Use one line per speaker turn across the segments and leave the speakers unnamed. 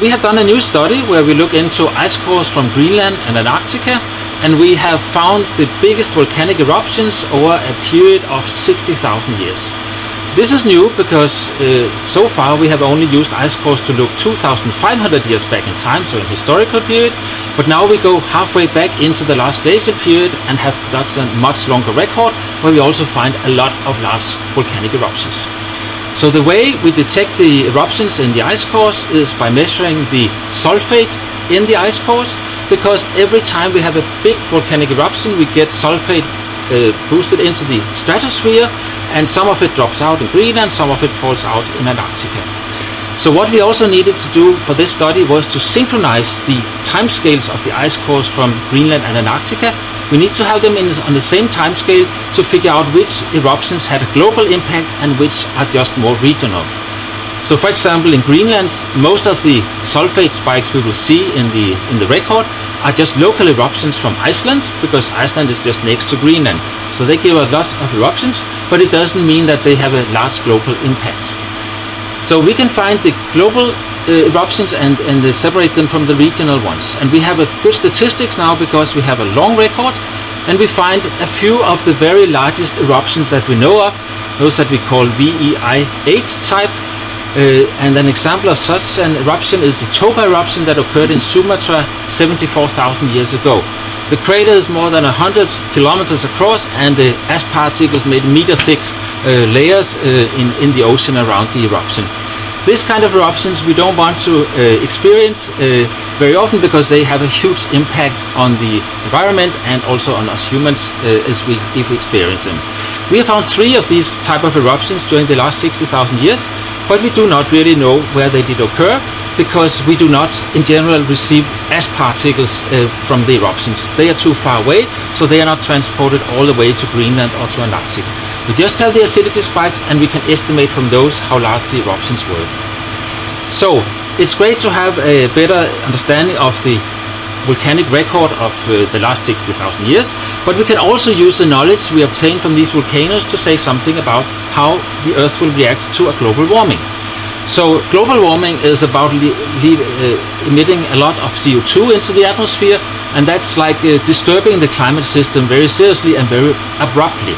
we have done a new study where we look into ice cores from Greenland and Antarctica and we have found the biggest volcanic eruptions over a period of 60,000 years. This is new because uh, so far we have only used ice cores to look 2,500 years back in time, so in historical period, but now we go halfway back into the last glacial period and have that's a much longer record where we also find a lot of large volcanic eruptions. So the way we detect the eruptions in the ice cores is by measuring the sulfate in the ice cores because every time we have a big volcanic eruption we get sulfate uh, boosted into the stratosphere and some of it drops out in Greenland, some of it falls out in Antarctica. So what we also needed to do for this study was to synchronize the timescales of the ice cores from Greenland and Antarctica. We need to have them in, on the same timescale to figure out which eruptions had a global impact and which are just more regional. So for example, in Greenland, most of the sulfate spikes we will see in the, in the record are just local eruptions from Iceland because Iceland is just next to Greenland. So they give us lots of eruptions, but it doesn't mean that they have a large global impact. So we can find the global eruptions and, and uh, separate them from the regional ones. And we have a good statistics now because we have a long record and we find a few of the very largest eruptions that we know of, those that we call VEI8 type, uh, and an example of such an eruption is the Toba eruption that occurred in Sumatra 74,000 years ago. The crater is more than 100 kilometers across and the ash particles made meter thick uh, layers uh, in, in the ocean around the eruption. This kind of eruptions we don't want to uh, experience uh, very often because they have a huge impact on the environment and also on us humans uh, as we, if we experience them. We have found three of these type of eruptions during the last 60,000 years but we do not really know where they did occur because we do not in general receive ash particles uh, from the eruptions. They are too far away, so they are not transported all the way to Greenland or to Antarctica. We just have the acidity spikes and we can estimate from those how large the eruptions were. So it's great to have a better understanding of the volcanic record of uh, the last 60,000 years, but we can also use the knowledge we obtain from these volcanoes to say something about how the Earth will react to a global warming. So global warming is about uh, emitting a lot of CO2 into the atmosphere, and that's like uh, disturbing the climate system very seriously and very abruptly.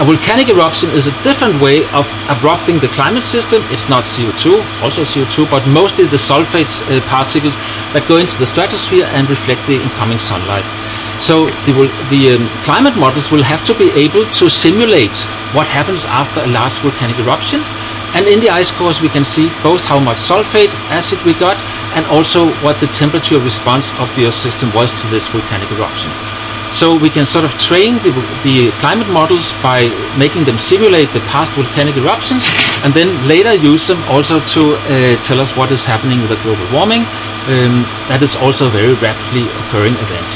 A volcanic eruption is a different way of abrupting the climate system. It's not CO2, also CO2, but mostly the sulfate uh, particles that go into the stratosphere and reflect the incoming sunlight. So the, the um, climate models will have to be able to simulate what happens after a large volcanic eruption. And in the ice cores we can see both how much sulfate acid we got and also what the temperature response of the Earth system was to this volcanic eruption. So we can sort of train the, the climate models by making them simulate the past volcanic eruptions and then later use them also to uh, tell us what is happening with the global warming. Um, that is also a very rapidly occurring event.